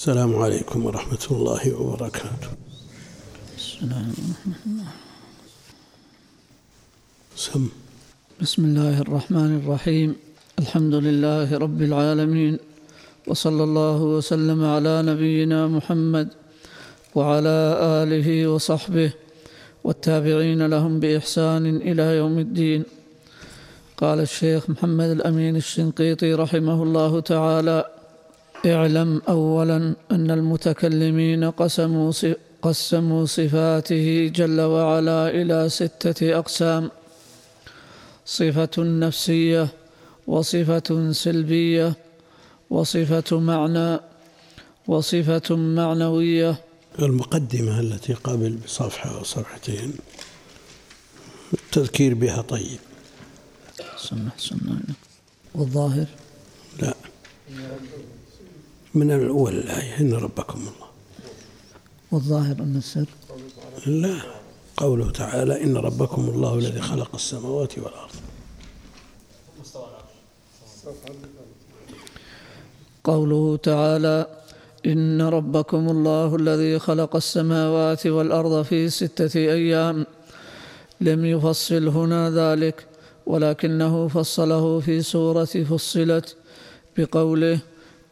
السلام عليكم ورحمة الله وبركاته. السلام سم. بسم الله الرحمن الرحيم. الحمد لله رب العالمين وصلى الله وسلم على نبينا محمد وعلى آله وصحبه والتابعين لهم بإحسان إلى يوم الدين. قال الشيخ محمد الأمين الشنقيطي رحمه الله تعالى اعلم أولا أن المتكلمين قسموا قسموا صفاته جل وعلا إلى ستة أقسام. صفة نفسية وصفة سلبية وصفة معنى وصفة معنوية. المقدمة التي قبل بصفحة أو صفحتين التذكير بها طيب. سنة سنة والظاهر؟ لا. من الأول الآية. إن ربكم الله. والظاهر أن السر. لا. قوله تعالى إن ربكم الله الذي خلق السماوات والأرض. قوله تعالى إن ربكم الله الذي خلق السماوات والأرض في ستة أيام. لم يفصل هنا ذلك ولكنه فصله في سورة فصلت بقوله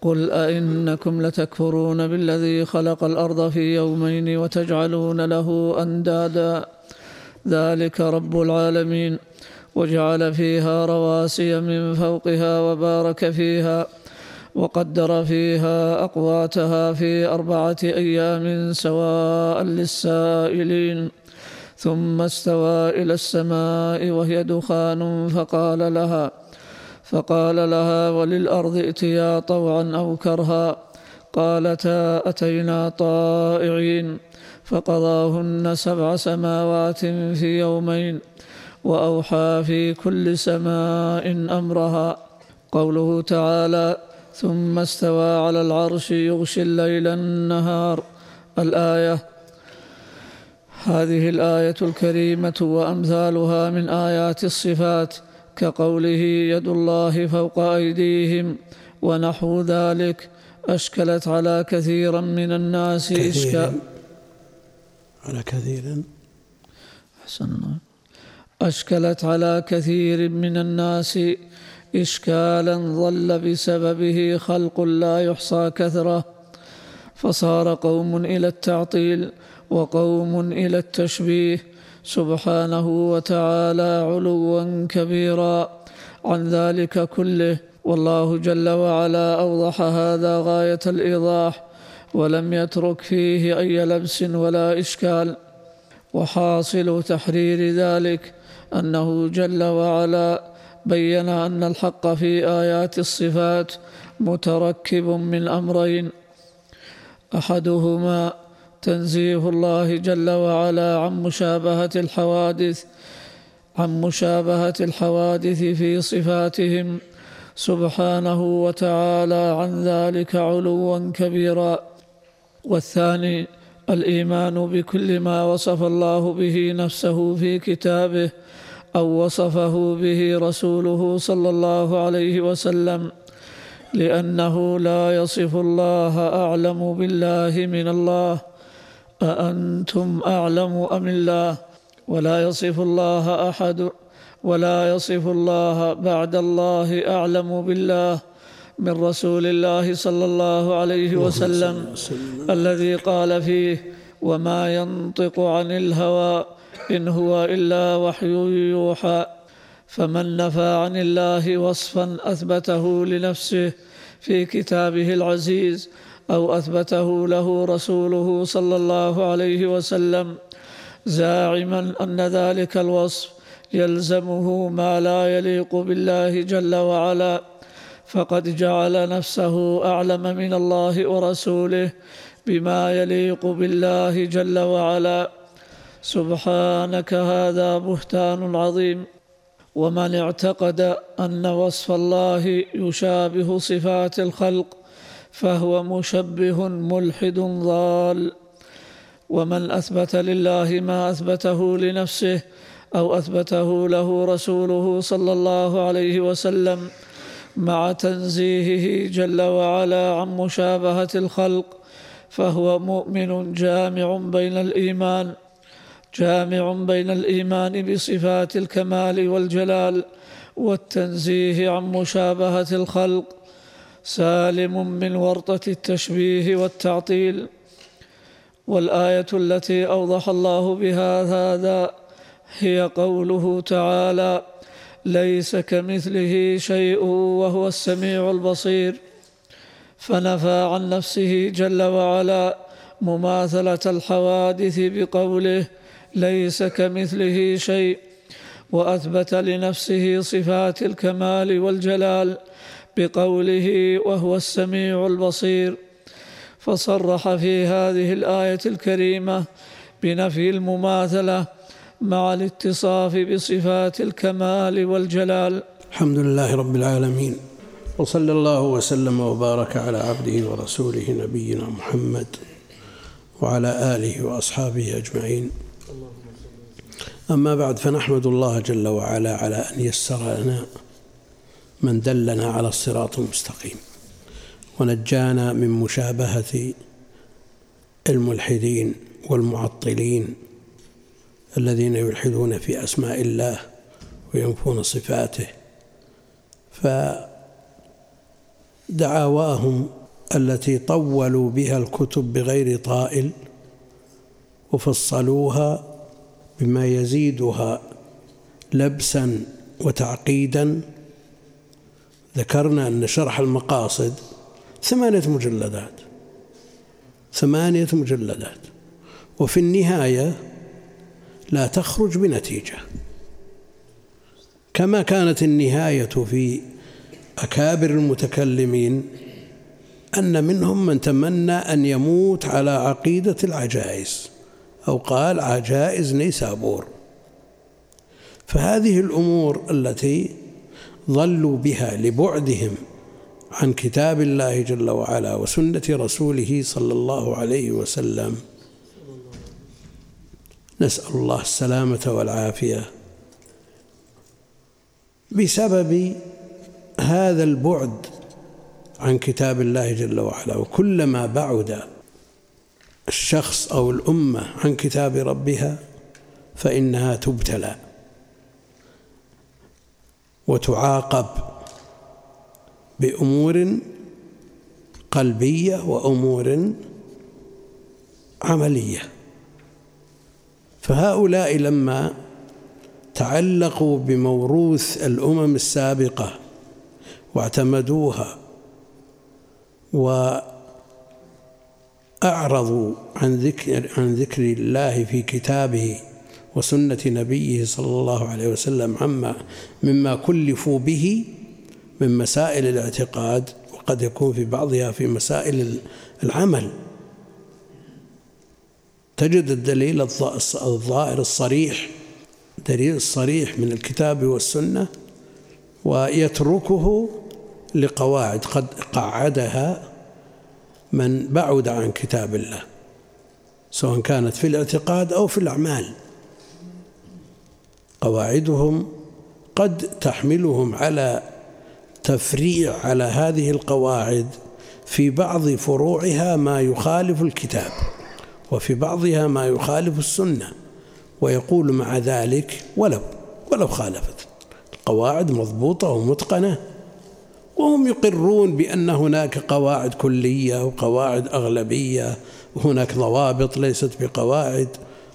قل أئنكم لتكفرون بالذي خلق الأرض في يومين وتجعلون له أندادا. ذلك رب العالمين. وجعل فيها رواسي من فوقها وبارك فيها. وقدر فيها أقواتها في أربعة أيام سواء للسائلين. ثم استوى إلى السماء وهي دخان فقال لها فقال لها وللأرض ائتيا طوعا أو كرها. قالتا أتينا طائعين. فقضاهن سبع سماوات في يومين وأوحى في كل سماء أمرها. قوله تعالى ثم استوى على العرش يغشي الليل النهار. الآية هذه الآية الكريمة وأمثالها من آيات الصفات. كقوله يد الله فوق أيديهم ونحو ذلك أشكلت على كثيرا من الناس إشكال على كثير أحسن أشكلت على كثير من الناس إشكالا ظل بسببه خلق لا يحصى كثرة فصار قوم إلى التعطيل وقوم إلى التشبيه سبحانه وتعالى علوا كبيرا عن ذلك كله. والله جل وعلا أوضح هذا غاية الإيضاح ولم يترك فيه أي لبس ولا إشكال. وحاصل تحرير ذلك أنه جل وعلا بين أن الحق في آيات الصفات متركب من أمرين. أحدهما تنزيه الله جل وعلا عن مشابهة الحوادث عن مشابهة الحوادث في صفاتهم. سبحانه وتعالى عن ذلك علوا كبيرا. والثاني الإيمان بكل ما وصف الله به نفسه في كتابه أو وصفه به رسوله صلى الله عليه وسلم لأنه لا يصف الله أعلم بالله من الله. أأنتم أعلم أم الله؟ ولا يصف الله أحد ولا يصف الله بعد الله أعلم بالله من رسول الله صلى الله عليه وسلم الذي قال فيه وما ينطق عن الهوى إن هو إلا وحي يوحى فمن نفى عن الله وصفا أثبته لنفسه في كتابه العزيز أو أثبته له رسوله صلى الله عليه وسلم زاعما أن ذلك الوصف يلزمه ما لا يليق بالله جل وعلا فقد جعل نفسه أعلم من الله ورسوله بما يليق بالله جل وعلا. سبحانك هذا بهتان عظيم. ومن اعتقد أن وصف الله يشابه صفات الخلق فهو مشبه ملحد ضال. ومن أثبت لله ما أثبته لنفسه أو أثبته له رسوله صلى الله عليه وسلم مع تنزيهه جل وعلا عن مشابهة الخلق فهو مؤمن جامع بين الإيمان جامع بين الإيمان بصفات الكمال والجلال والتنزيه عن مشابهة الخلق سالم من ورطة التشبيه والتعطيل. والآية التي أوضح الله بها هذا هي قوله تعالى ليس كمثله شيء وهو السميع البصير. فنفى عن نفسه جل وعلا مماثلة الحوادث بقوله ليس كمثله شيء. وأثبت لنفسه صفات الكمال والجلال. بقوله وهو السميع البصير فصرح في هذه الآية الكريمة بنفي المماثلة مع الاتصاف بصفات الكمال والجلال. الحمد لله رب العالمين وصلى الله وسلم وبارك على عبده ورسوله نبينا محمد وعلى آله وأصحابه أجمعين. أما بعد فنحمد الله جل وعلا على أن يسر لنا من دلنا على الصراط المستقيم. ونجانا من مشابهة الملحدين والمعطلين الذين يلحدون في أسماء الله وينفون صفاته. فدعاواهم التي طولوا بها الكتب بغير طائل وفصلوها بما يزيدها لبسا وتعقيدا ذكرنا أن شرح المقاصد ثمانية مجلدات. ثمانية مجلدات. وفي النهاية لا تخرج بنتيجة. كما كانت النهاية في أكابر المتكلمين أن منهم من تمنى أن يموت على عقيدة العجائز أو قال عجائز نيسابور. فهذه الأمور التي ضلوا بها لبعدهم عن كتاب الله جل وعلا وسنة رسوله صلى الله عليه وسلم. نسأل الله السلامة والعافية. بسبب هذا البعد عن كتاب الله جل وعلا وكلما بعد الشخص أو الأمة عن كتاب ربها فإنها تبتلى. وتعاقب بأمور قلبية وأمور عملية. فهؤلاء لما تعلقوا بموروث الأمم السابقة واعتمدوها وأعرضوا عن ذكر عن ذكر الله في كتابه وسنة نبيه صلى الله عليه وسلم عما مما كلفوا به من مسائل الاعتقاد وقد يكون في بعضها في مسائل العمل. تجد الدليل الظاهر الصريح دليل الصريح من الكتاب والسنة ويتركه لقواعد قد قعدها من بعد عن كتاب الله سواء كانت في الاعتقاد أو في الأعمال. قواعدهم قد تحملهم على تفريع على هذه القواعد في بعض فروعها ما يخالف الكتاب وفي بعضها ما يخالف السنة ويقول مع ذلك ولو ولو خالفت. القواعد مضبوطة ومتقنة وهم يقرون بأن هناك قواعد كلية وقواعد أغلبية وهناك ضوابط ليست بقواعد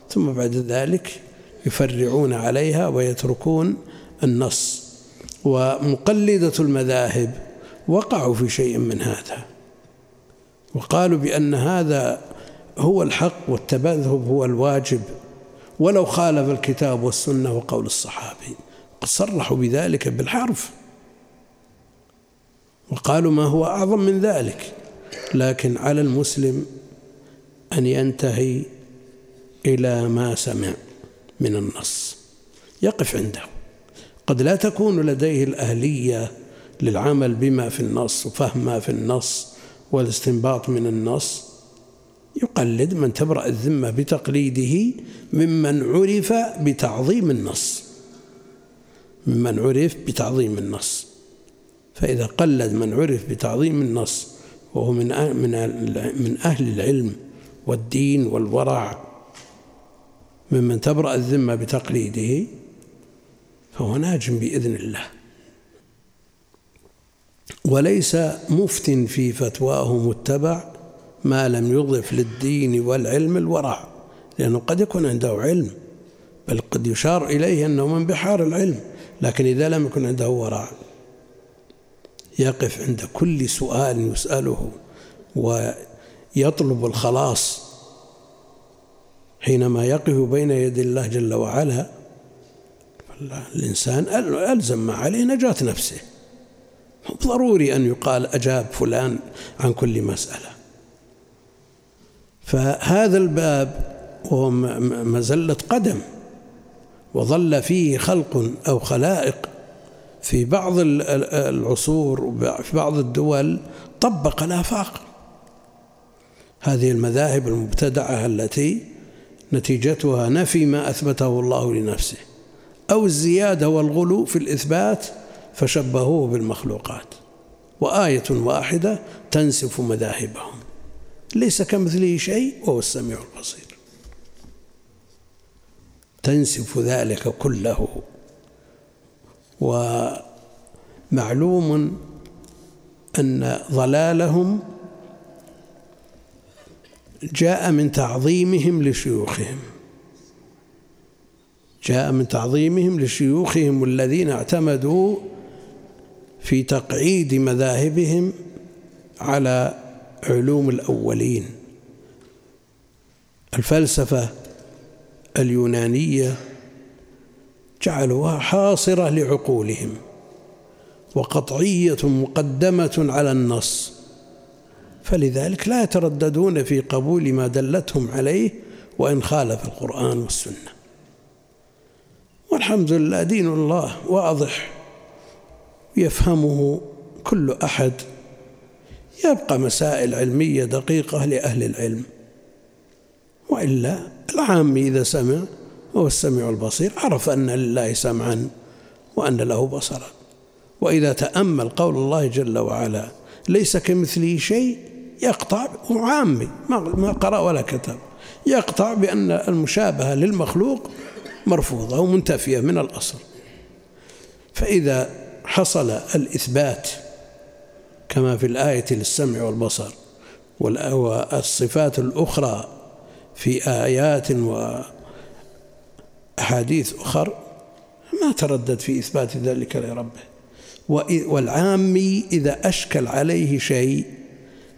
ثم بعد ذلك يفرعون عليها ويتركون النص. ومقلدة المذاهب وقعوا في شيء من هذا. وقالوا بأن هذا هو الحق والتبذهب هو الواجب. ولو خالف الكتاب والسنة وقول الصحابي صرحوا بذلك بالحرف. وقالوا ما هو أعظم من ذلك. لكن على المسلم أن ينتهي إلى ما سمع. من النص. يقف عنده. قد لا تكون لديه الأهلية للعمل بما في النص وفهم ما في النص والاستنباط من النص. يقلد من تبرأ الذمة بتقليده ممن عرف بتعظيم النص. ممن عرف بتعظيم النص. فإذا قلد من عرف بتعظيم النص وهو من من من أهل العلم والدين والورع ممن تبرأ الذمة بتقليده فهو ناج بإذن الله. وليس مفت في فتواه متبع ما لم يضف للدين والعلم الورع لأنه قد يكون عنده علم بل قد يشار إليه أنه من بحار العلم لكن إذا لم يكن عنده ورع يقف عند كل سؤال يسأله ويطلب الخلاص حينما يقف بين يدي الله جل وعلا الإنسان ألزم ما عليه نجاة نفسه. ضروري أن يقال أجاب فلان عن كل مسألة. فهذا الباب وهو مزلة قدم وظل فيه خلق أو خلائق في بعض العصور وفي بعض الدول طبق الآفاق. هذه المذاهب المبتدعة التي نتيجتها نفي ما أثبته الله لنفسه أو الزيادة والغلو في الإثبات فشبهوه بالمخلوقات. وآية واحدة تنسف مذاهبهم. ليس كمثله شيء وهو السميع البصير. تنسف ذلك كله. ومعلوم أن ضلالهم جاء من تعظيمهم لشيوخهم. جاء من تعظيمهم لشيوخهم الذين اعتمدوا في تقعيد مذاهبهم على علوم الأولين. الفلسفة اليونانية جعلوها حاصرة لعقولهم وقطعية مقدمة على النص. فلذلك لا يترددون في قبول ما دلتهم عليه وإن خالف القرآن والسنة. والحمد لله دين الله واضح يفهمه كل أحد. يبقى مسائل علمية دقيقة لأهل العلم. وإلا العام إذا سمع وهو السميع البصير عرف أن لله سمعا وأن له بصرا. وإذا تأمل قول الله جل وعلا ليس كمثله شيء يقطع وعامي ما قرأ ولا كتب. يقطع بأن المشابهة للمخلوق مرفوضة ومنتفية من الأصل. فإذا حصل الإثبات كما في الآية للسمع والبصر والصفات الأخرى في آيات وأحاديث أخر ما تردد في إثبات ذلك لربه. والعامي إذا أشكل عليه شيء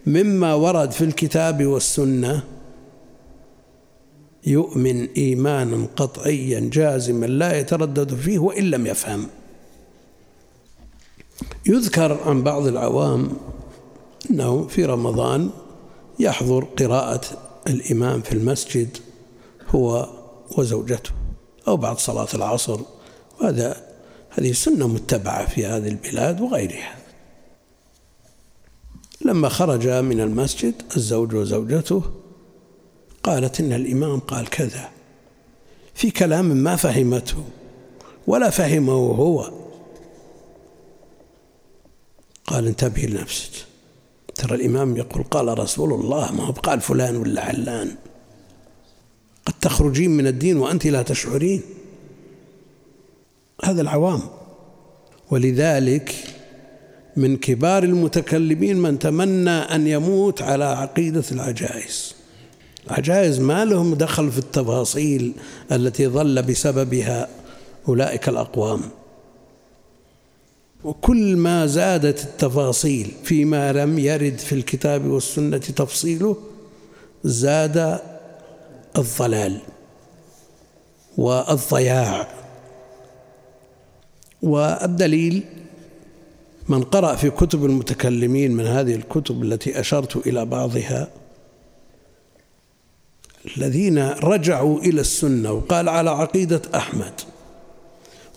مما ورد في الكتاب والسنة يؤمن إيمانا قطعيا جازما لا يتردد فيه وإن لم يفهم. يذكر عن بعض العوام أنه في رمضان يحضر قراءة الإمام في المسجد هو وزوجته أو بعد صلاة العصر. وهذا هذه سنة متبعة في هذه البلاد وغيرها. لما خرج من المسجد الزوج وزوجته قالت إن الإمام قال كذا. في كلام ما فهمته ولا فهمه هو. قال انتبهي لنفسك. ترى الإمام يقول قال رسول الله ما هو قال فلان ولا علان. قد تخرجين من الدين وأنت لا تشعرين. هذا العوام. ولذلك من كبار المتكلمين من تمنى أن يموت على عقيدة العجائز. العجائز ما لهم دخل في التفاصيل التي ظل بسببها أولئك الأقوام. وكل ما زادت التفاصيل فيما لم يرد في الكتاب والسنة تفصيله زاد الضلال والضياع. والدليل من قرأ في كتب المتكلمين من هذه الكتب التي أشرت إلى بعضها الذين رجعوا إلى السنة وقال على عقيدة أحمد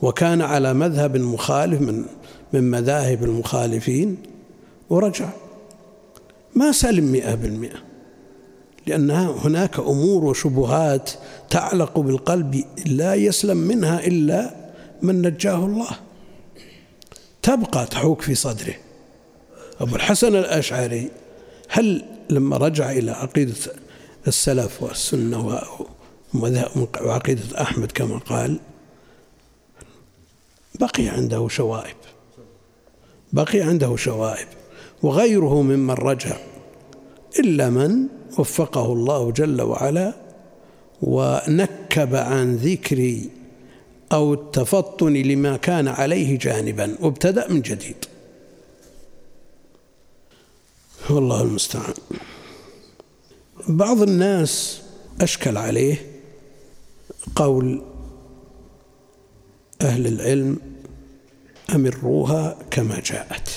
وكان على مذهب مخالف من من مذاهب المخالفين ورجع. ما سلم مئة بالمئة لأن هناك أمور وشبهات تعلق بالقلب لا يسلم منها إلا من نجاه الله. تبقى تحوك في صدره. أبو الحسن الأشعري هل لما رجع إلى عقيدة السلف والسنة وعقيدة أحمد كما قال بقي عنده شوائب. بقي عنده شوائب. وغيره ممن رجع إلا من وفقه الله جل وعلا ونكب عن ذكر أو التفطن لما كان عليه جانبا. وابتدأ من جديد. والله المستعان. بعض الناس أشكل عليه قول أهل العلم أمروها كما جاءت.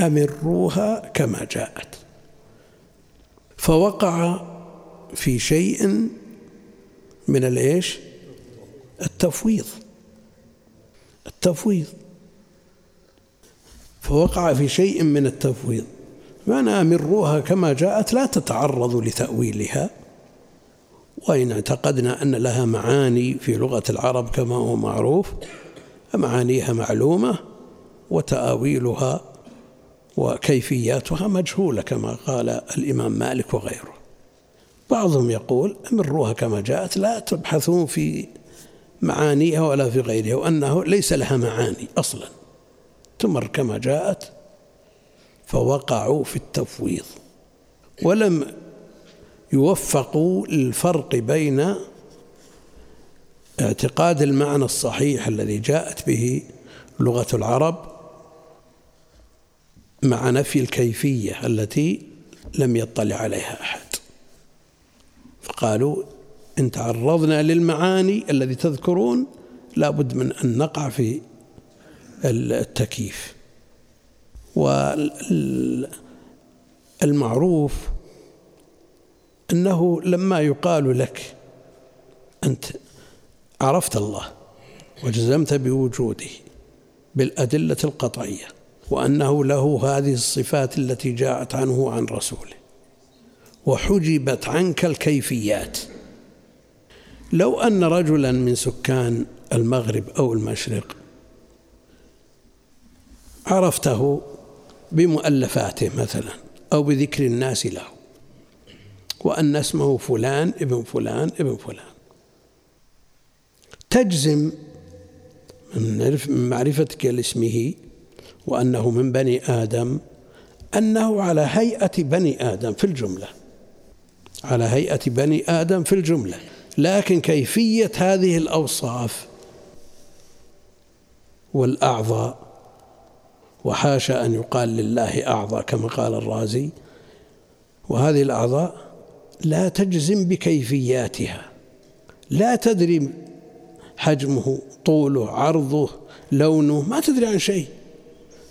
أمروها كما جاءت. فوقع في شيء من الإيش؟ التفويض. التفويض. فوقع في شيء من التفويض. معنى أمروها كما جاءت لا تتعرض لتأويلها. وإن اعتقدنا أن لها معاني في لغة العرب كما هو معروف فمعانيها معلومة وتأويلها وكيفياتها مجهولة كما قال الإمام مالك وغيره. بعضهم يقول امروها كما جاءت لا تبحثون في معانيها ولا في غيرها وأنه ليس لها معاني أصلا. تمر كما جاءت فوقعوا في التفويض. ولم يوفقوا للفرق بين اعتقاد المعنى الصحيح الذي جاءت به لغة العرب مع نفي الكيفية التي لم يطلع عليها أحد. فقالوا إن تعرضنا للمعاني الذي تذكرون لابد من أن نقع في التكييف. والمعروف أنه لما يقال لك أنت عرفت الله وجزمت بوجوده بالأدلة القطعية وأنه له هذه الصفات التي جاءت عنه عن رسوله وحجبت عنك الكيفيات لو أن رجلا من سكان المغرب أو المشرق عرفته بمؤلفاته مثلا أو بذكر الناس له وأن اسمه فلان ابن فلان ابن فلان. تجزم من معرفتك لاسمه وأنه من بني آدم أنه على هيئة بني آدم في الجملة. على هيئة بني آدم في الجملة. لكن كيفية هذه الأوصاف والأعضاء وحاشا أن يقال لله أعضاء كما قال الرازي وهذه الأعضاء لا تجزم بكيفياتها لا تدري حجمه طوله عرضه لونه ما تدري عن شيء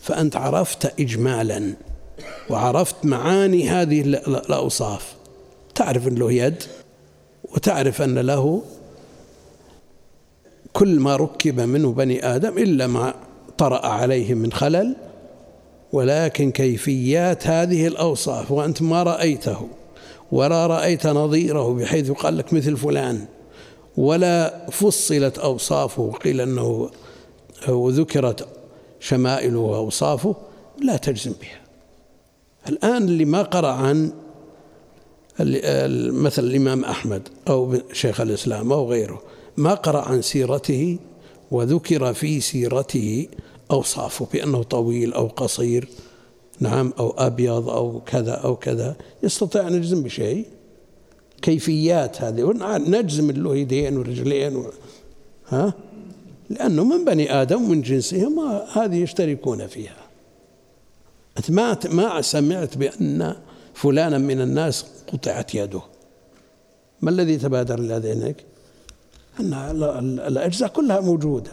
فأنت عرفت إجمالا وعرفت معاني هذه الأوصاف. تعرف أن له يد؟ وتعرف أن له كل ما ركب منه بني آدم إلا ما طرأ عليه من خلل. ولكن كيفيات هذه الأوصاف وأنت ما رأيته ولا رأيت نظيره بحيث يقال لك مثل فلان ولا فصلت أوصافه وقيل أنه وذكرت شمائله وأوصافه لا تجزم بها. الآن اللي ما قرأ عن مثل الإمام أحمد أو شيخ الإسلام أو غيره. ما قرأ عن سيرته وذكر في سيرته أوصافه بأنه طويل أو قصير نعم أو أبيض أو كذا أو كذا. يستطيع أن يجزم بشيء. كيفيات هذه. نجزم له يدين ورجلين و... ها؟ لأنه من بني آدم من جنسهم هذه يشتركون فيها. ما ما سمعت بأن فلانا من الناس قطعت يده. ما الذي تبادر إلى ذهنك؟ أن الأجزاء كلها موجودة.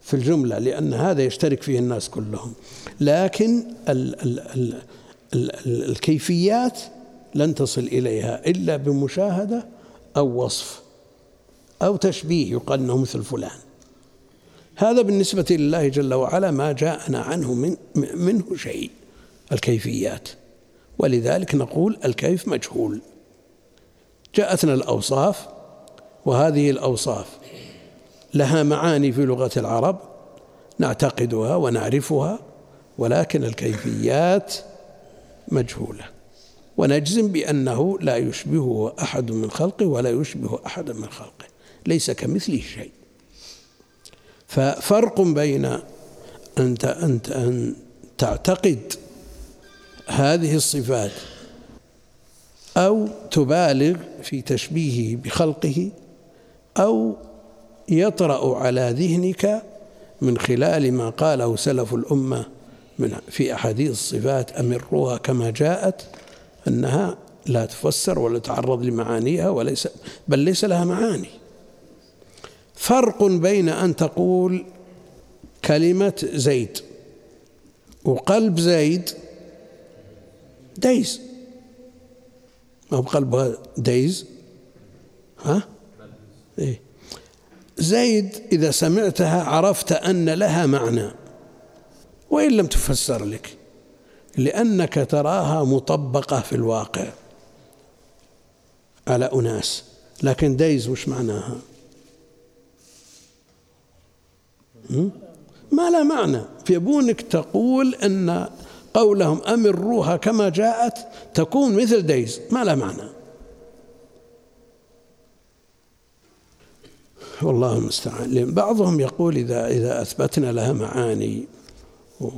في الجملة لأن هذا يشترك فيه الناس كلهم. لكن ال ال ال ال الكيفيات لن تصل إليها إلا بمشاهدة أو وصف أو تشبيه يقال أنه مثل فلان. هذا بالنسبة لله جل وعلا ما جاءنا عنه من منه شيء الكيفيات. ولذلك نقول الكيف مجهول. جاءتنا نعتقدها ونعرفها ولكن الكيفيات مجهولة. ونجزم بأنه لا يشبهه أحد من خلقه ولا يشبه أحدا من خلقه ليس كمثله شيء. ففرق بين أنت أن تعتقد هذه الصفات أو تبالغ في تشبيهه بخلقه أو يطرأ على ذهنك من خلال ما قاله سلف الأمة من في أحاديث الصفات أمروها كما جاءت أنها لا تفسر ولا تعرض لمعانيها وليس بل ليس لها معاني. فرق بين أن تقول كلمة زيد وقلب زيد ديز ما هو بقلبها ديز ها؟ إيه. زيد إذا سمعتها عرفت أن لها معنى. وإن لم تفسر لك. لأنك تراها مطبقة في الواقع. على أناس. لكن ديز وش معناها؟ ما لا معنى. فيبونك تقول أن قولهم أمروها كما جاءت تكون مثل ديز. ما لا معنى. والله المستعان. بعضهم يقول إذا إذا أثبتنا لها معاني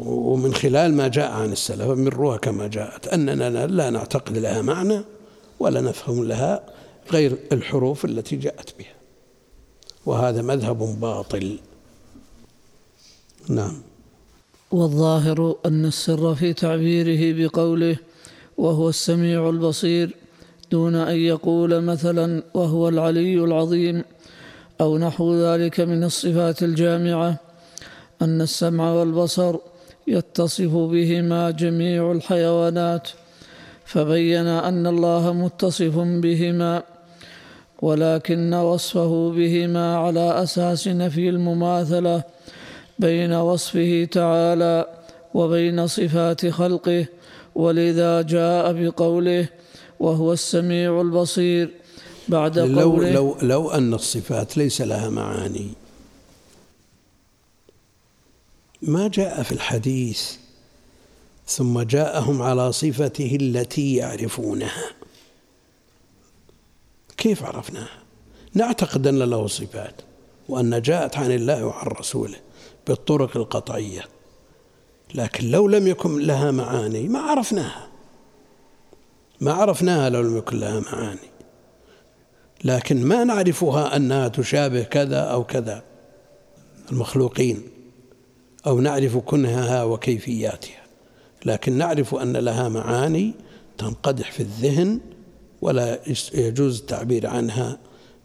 ومن خلال ما جاء عن السلف أمروها كما جاءت أننا لا نعتقد لها معنى ولا نفهم لها غير الحروف التي جاءت بها. وهذا مذهب باطل. نعم. والظاهر أن السر في تعبيره بقوله وهو السميع البصير دون أن يقول مثلا وهو العلي العظيم أو نحو ذلك من الصفات الجامعة أن السمع والبصر يتصف بهما جميع الحيوانات فبين أن الله متصف بهما ولكن وصفه بهما على أساس نفي المماثلة بين وصفه تعالى وبين صفات خلقه ولذا جاء بقوله وهو السميع البصير بعد لو قوله لو لو أن الصفات ليس لها معاني. ما جاء في الحديث ثم جاءهم على صفته التي يعرفونها. كيف عرفناها؟ نعتقد أن له صفات وأن جاءت عن الله وعن رسوله. بالطرق القطعية. لكن لو لم يكن لها معاني ما عرفناها. ما عرفناها لو لم يكن لها معاني. لكن ما نعرفها أنها تشابه كذا أو كذا. المخلوقين. أو نعرف كنهها وكيفياتها. لكن نعرف أن لها معاني تنقدح في الذهن ولا يجوز التعبير عنها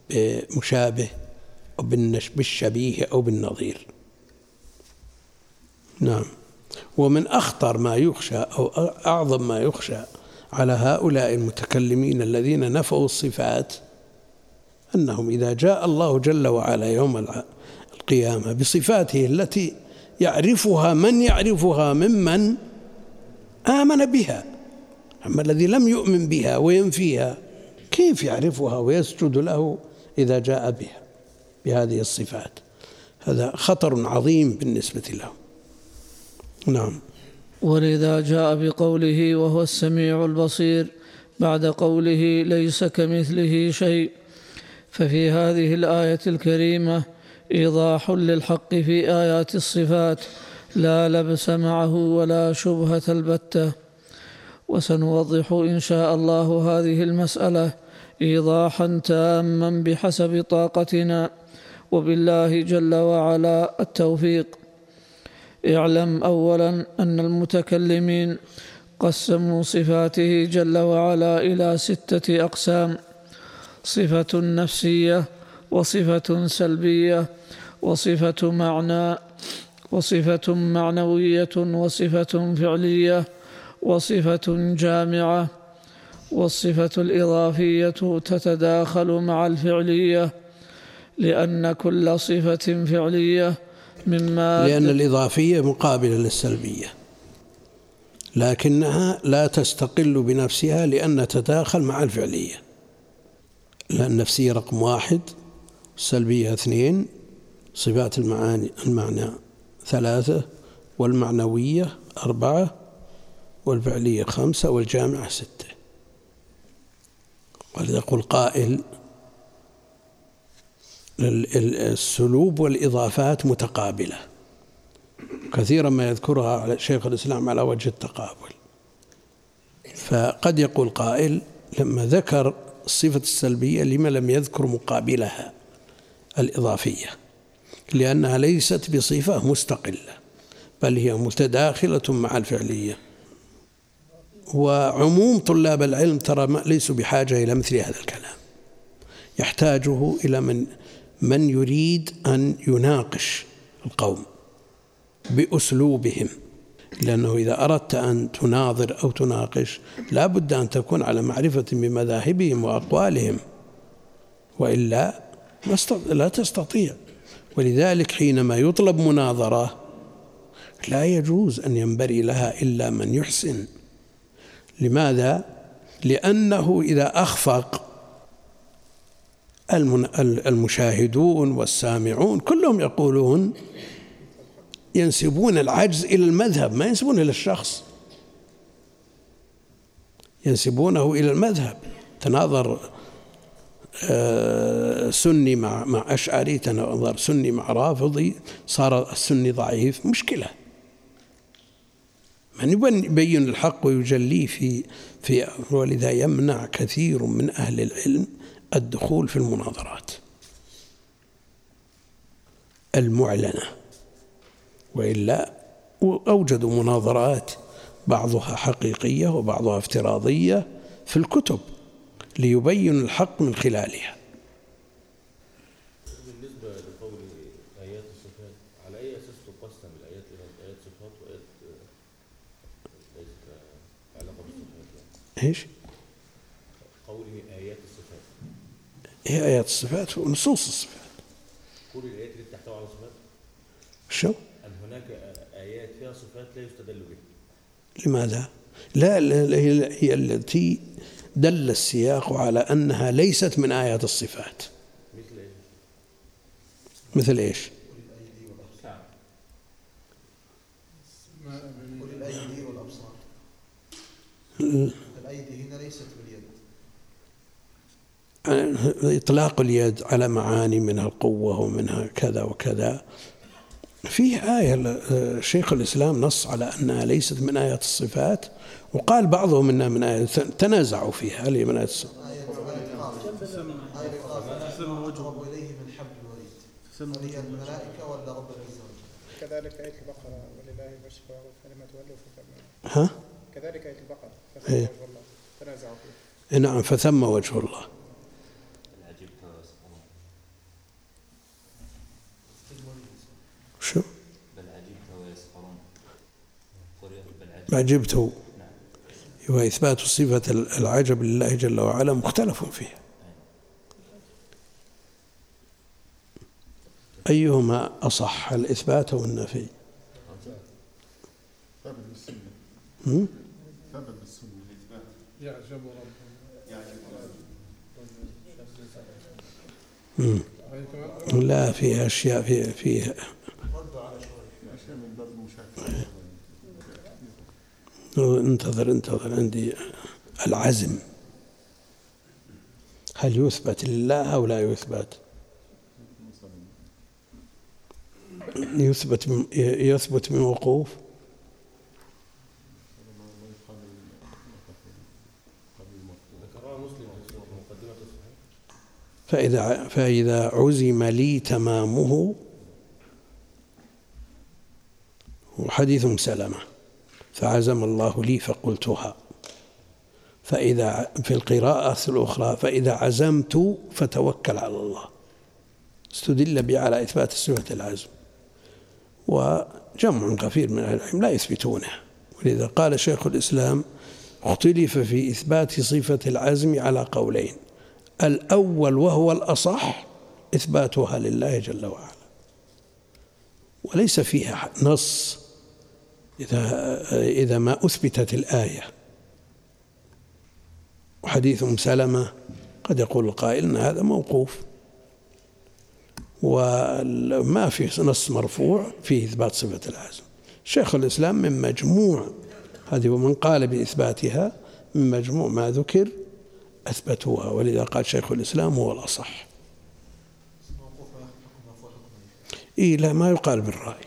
بمشابه أو بالشبيه أو بالنظير. نعم. ومن أخطر ما يخشى أو أعظم ما يخشى على هؤلاء المتكلمين الذين نفوا الصفات أنهم إذا جاء الله جل وعلا يوم القيامة بصفاته التي يعرفها من يعرفها ممن آمن بها. أما الذي لم يؤمن بها وينفيها كيف يعرفها ويسجد له إذا جاء بها؟ بهذه الصفات. هذا خطر عظيم بالنسبة له نعم. ولذا جاء بقوله وهو السميع البصير بعد قوله ليس كمثله شيء. ففي هذه الآية الكريمة إيضاح للحق في آيات الصفات لا لبس معه ولا شبهة البتة. وسنوضح إن شاء الله هذه المسألة إيضاحا تاما بحسب طاقتنا. وبالله جل وعلا التوفيق. اعلم اولا أن المتكلمين قسموا صفاته جل وعلا إلى ستة أقسام صفة نفسية وصفة سلبية وصفة معنى وصفة معنوية وصفة فعلية وصفة جامعة والصفة الإضافية تتداخل مع الفعلية لأن كل صفة فعلية مما لأن الإضافية مقابلة للسلبية. لكنها لا تستقل بنفسها لأن تتداخل مع الفعلية. لأن النفسية رقم واحد السلبية اثنين صفات المعاني المعنى ثلاثة والمعنوية أربعة والفعلية خمسة والجامعة ستة. ولذا يقول قائل السلوب والإضافات متقابلة. كثيرا ما يذكرها شيخ الإسلام على وجه التقابل. فقد يقول قائل لما ذكر الصفة السلبية لما لم يذكر مقابلها الإضافية؟ لأنها ليست بصفة مستقلة بل هي متداخلة مع الفعلية. وعموم طلاب العلم ترى ليسوا بحاجة إلى مثل هذا الكلام. يحتاجه إلى من من يريد أن يناقش القوم بأسلوبهم. لأنه إذا أردت أن تناظر أو تناقش لا بد أن تكون على معرفة بمذاهبهم وأقوالهم وإلا لا تستطيع. ولذلك حينما يطلب مناظرة لا يجوز أن ينبري لها إلا من يحسن. لماذا؟ لأنه إذا أخفق المشاهدون والسامعون كلهم يقولون ينسبون العجز إلى المذهب ما ينسبون إلى الشخص. ينسبونه إلى المذهب. تناظر آه، سني مع مع أشعري تناظر سني مع رافضي صار السني ضعيف. مشكلة. من يبين الحق ويجليه في في ولذا يمنع كثير من أهل العلم الدخول في المناظرات. المعلنة. وإلا أوجدوا مناظرات بعضها حقيقية وبعضها افتراضية في الكتب ليبين الحق من خلالها. بالنسبة لقول آيات الصفات على أي أساس تقسم الآيات إلى آيات صفات وآيات ليست علاقة بالصفات إيش؟ قوله آيات الصفات هي آيات الصفات ونصوص الصفات كل الآيات اللي تحتوي على صفات شو؟ أن هناك آيات فيها صفات لا يستدل بها لماذا؟ لا لا- هي هي التي دل السياق على أنها ليست من آيات الصفات مثل إيه؟ مثل إيش؟ الأيدي والأبصار الأيدي هنا ليست إطلاق اليد على معاني منها القوة ومنها كذا وكذا فيه آية شيخ الإسلام نص على أنها ليست من آيات الصفات وقال بعضهم أنها من آيات تنازعوا فيها هل هي من آيات الصفات الملائكة ولا رب العزة؟ كذلك آية البقرة ولله فثم ها؟ كذلك آية البقرة إيه. فثم وجه الله تنازعوا فيه نعم فثم وجه الله شو؟ بل عجبت ويسخرون عجبت عجبت وإثبات صفة العجب لله جل وعلا مختلف فيه أيهما أصح الإثبات أو النفي. لا في أشياء في في أشياء من باب المشاكل انتظر انتظر عندي العزم. هل يثبت لله أو لا يثبت؟ يثبت يثبت من وقوف؟ فإذا فإذا عزم لي تمامه وحديث سلمة. فعزم الله لي فقلتها. فإذا في القراءة الأخرى فإذا عزمت فتوكل على الله. استدل بي على إثبات صفة العزم. وجمع كثير من أهل العلم لا يثبتونه. ولذا قال شيخ الإسلام اختلف في إثبات صفة العزم على قولين. الأول وهو الأصح إثباتها لله جل وعلا. وليس فيها نص إذا إذا ما أثبتت الآية. وحديث أم سلمة قد يقول القائل أن هذا موقوف. وما في نص مرفوع فيه إثبات صفة العزم. شيخ الإسلام من مجموع هذه ومن قال بإثباتها من مجموع ما ذكر أثبتوها. ولذا قال شيخ الإسلام هو الأصح. إيه لا ما يقال بالرأي.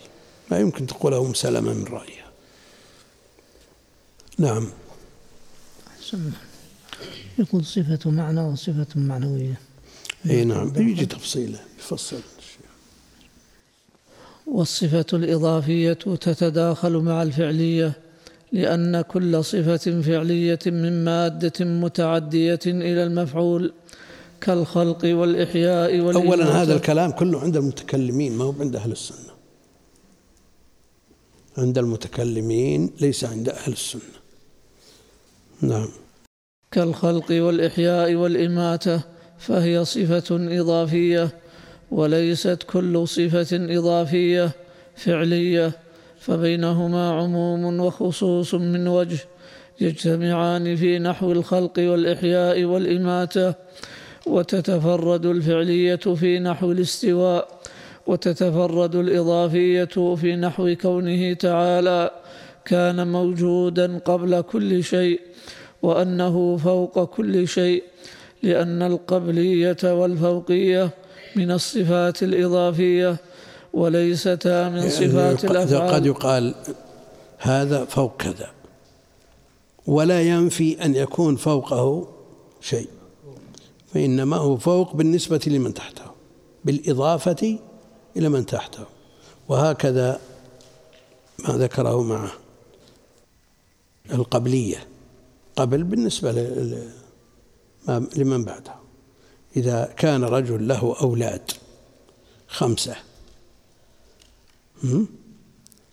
ما يمكن تقوله مسلمة من رأيها. نعم. يقول صفة معنى وصفة معنوية إي نعم بيجي تفصيله يفصل. والصفة الإضافية تتداخل مع الفعلية لأن كل صفة فعلية من مادة متعدية إلى المفعول كالخلق والإحياء والإماتة اولا هذا الكلام كله عند المتكلمين ما هو عند أهل السنة عند المتكلمين ليس عند أهل السنة نعم. كالخلق والإحياء والإماتة فهي صفة إضافية وليست كل صفة إضافية فعلية فبينهما عموم وخصوص من وجه يجتمعان في نحو الخلق والإحياء والإماتة وتتفرد الفعلية في نحو الاستواء وتتفرد الإضافية في نحو كونه تعالى. كان موجودا قبل كل شيء وأنه فوق كل شيء لأن القبلية والفوقية من الصفات الإضافية وليستا من صفات يعني قد يقال هذا فوق كذا ولا ينفي أن يكون فوقه شيء فإنما هو فوق بالنسبة لمن تحته بالإضافة إلى من تحته وهكذا ما ذكره معه. القبلية. قبل بالنسبة لمن بعده إذا كان رجل له أولاد خمسة?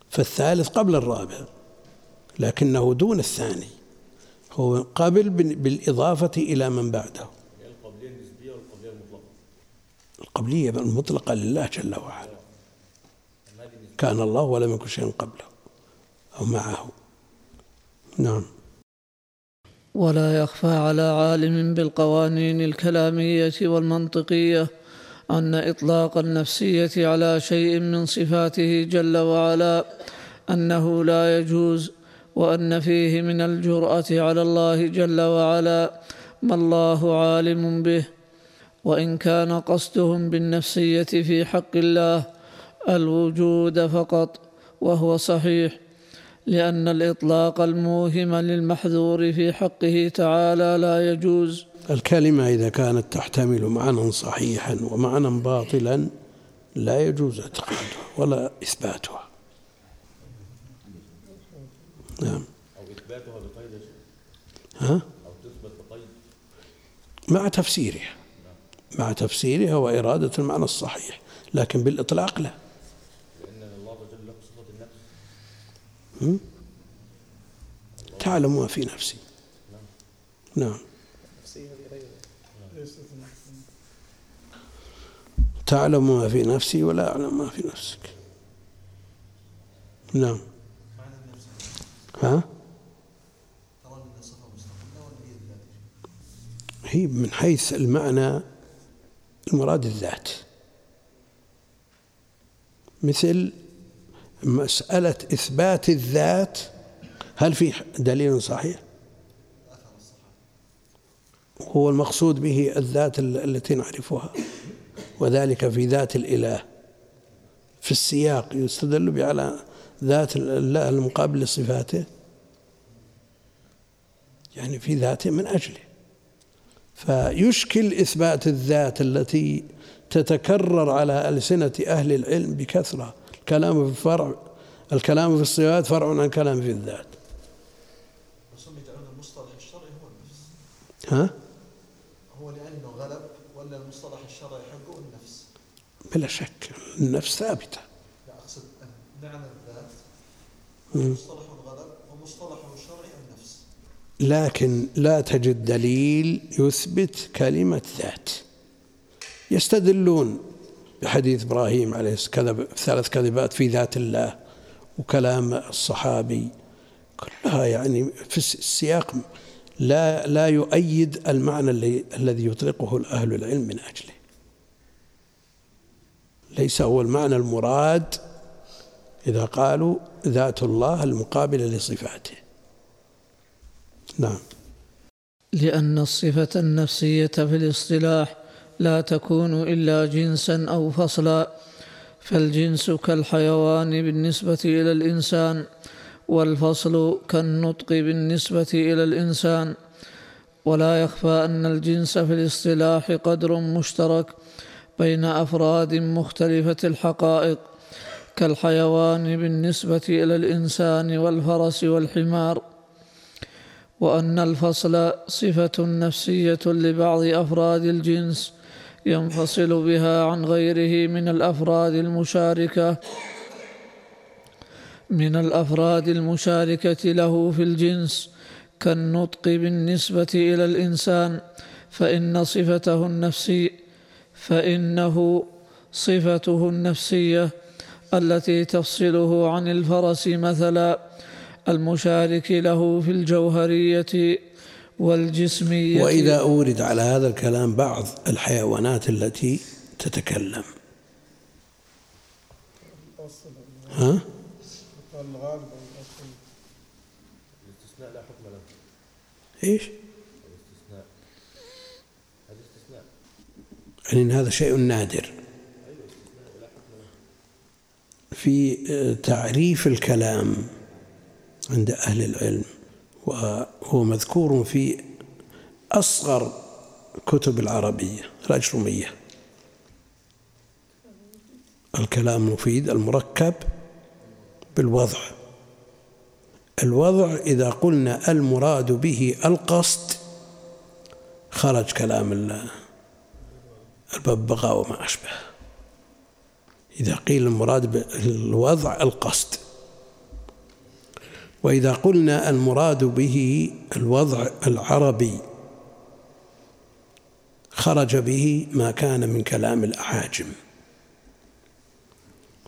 فالثالث قبل الرابع لكنه دون الثاني. هو قبل بال- بالإضافة إلى من بعده. القبلية النسبية والقبلية المطلقة القبلية المطلقة لله جل وعلا. كان الله ولم يكن شيء قبله أو معه. نعم. ولا يخفى على عالم بالقوانين الكلامية والمنطقية أن إطلاق النفسية على شيء من صفاته جل وعلا أنه لا يجوز وأن فيه من الجرأة على الله جل وعلا ما الله عالم به. وإن كان قصدهم بالنفسية في حق الله الوجود فقط وهو صحيح. لأن الإطلاق الموهم للمحذور في حقه تعالى لا يجوز. الكلمة إذا كانت تحتمل معنى صحيحا ومعنى باطلا لا يجوز اعتقادها ولا إثباتها. نعم. أو إثباتها بقيد ها؟ أو تثبت بقيد مع تفسيرها. مع تفسيرها وإرادة المعنى الصحيح لكن بالإطلاق لا لأن الله جل له صفة النفس م? تعلم ما في نفسي. نعم. تعلم ما في نفسي ولا أعلم ما في نفسك. نعم. ها؟ هي من حيث المعنى المراد الذات. مثل مسألة إثبات الذات هل في دليل صحيح؟ هو المقصود به الذات ال- التي نعرفها وذلك في ذات الإله في السياق يستدل به على ذات الله المقابل لصفاته يعني في ذاته من أجله فيشكل إثبات الذات التي تتكرر على ألسنة أهل العلم بكثرة الكلام في الفرع الكلام في الصفات فرع عن الكلام في الذات. بس هم يجعلون المصطلح الشرعي هو النفس. ها؟ هو لأنه غلب ولا المصطلح الشرعي حقه النفس؟ بلا شك النفس ثابتة. لا أقصد أن معنى الذات. مصطلح غلب ومصطلحه الشرعي النفس. لكن لا تجد دليل يثبت كلمة ذات. يستدلون بحديث إبراهيم عليه كذب ثلاث كذبات في ذات الله وكلام الصحابي كلها يعني في الس- السياق لا لا يؤيد المعنى اللي الذي يطلقه أهل العلم من أجله. ليس هو المعنى المراد إذا قالوا ذات الله المقابلة لصفاته. نعم. لأن الصفة النفسية في الاصطلاح لا تكون إلا جنسا أو فصلا فالجنس كالحيوان بالنسبة إلى الإنسان والفصل كالنطق بالنسبة إلى الإنسان. ولا يخفى أن الجنس في الاصطلاح قدر مشترك بين أفراد مختلفة الحقائق كالحيوان بالنسبة إلى الإنسان والفرس والحمار. وأن الفصل صفة نفسية لبعض أفراد الجنس ينفصل بها عن غيره من الأفراد المشاركة من الأفراد المشاركة له في الجنس كالنطق بالنسبة إلى الإنسان فإن صفته النفسي فإنه صفته النفسية التي تفصله عن الفرس مثلا المشارك له في الجوهرية. والجسمية وإذا أورد على هذا الكلام بعض الحيوانات التي تتكلم ها؟ والأصل الاستثناء؟ الاستثناء يعني هذا شيء نادر في تعريف الكلام عند أهل العلم وهو مذكور في أصغر كتب العربية الأجرمية الكلام المفيد المركب بالوضع. الوضع إذا قلنا المراد به القصد خرج كلام ال- الببغاء وما أشبه. إذا قيل المراد بالوضع القصد. وإذا قلنا المراد به الوضع العربي خرج به ما كان من كلام الأعاجم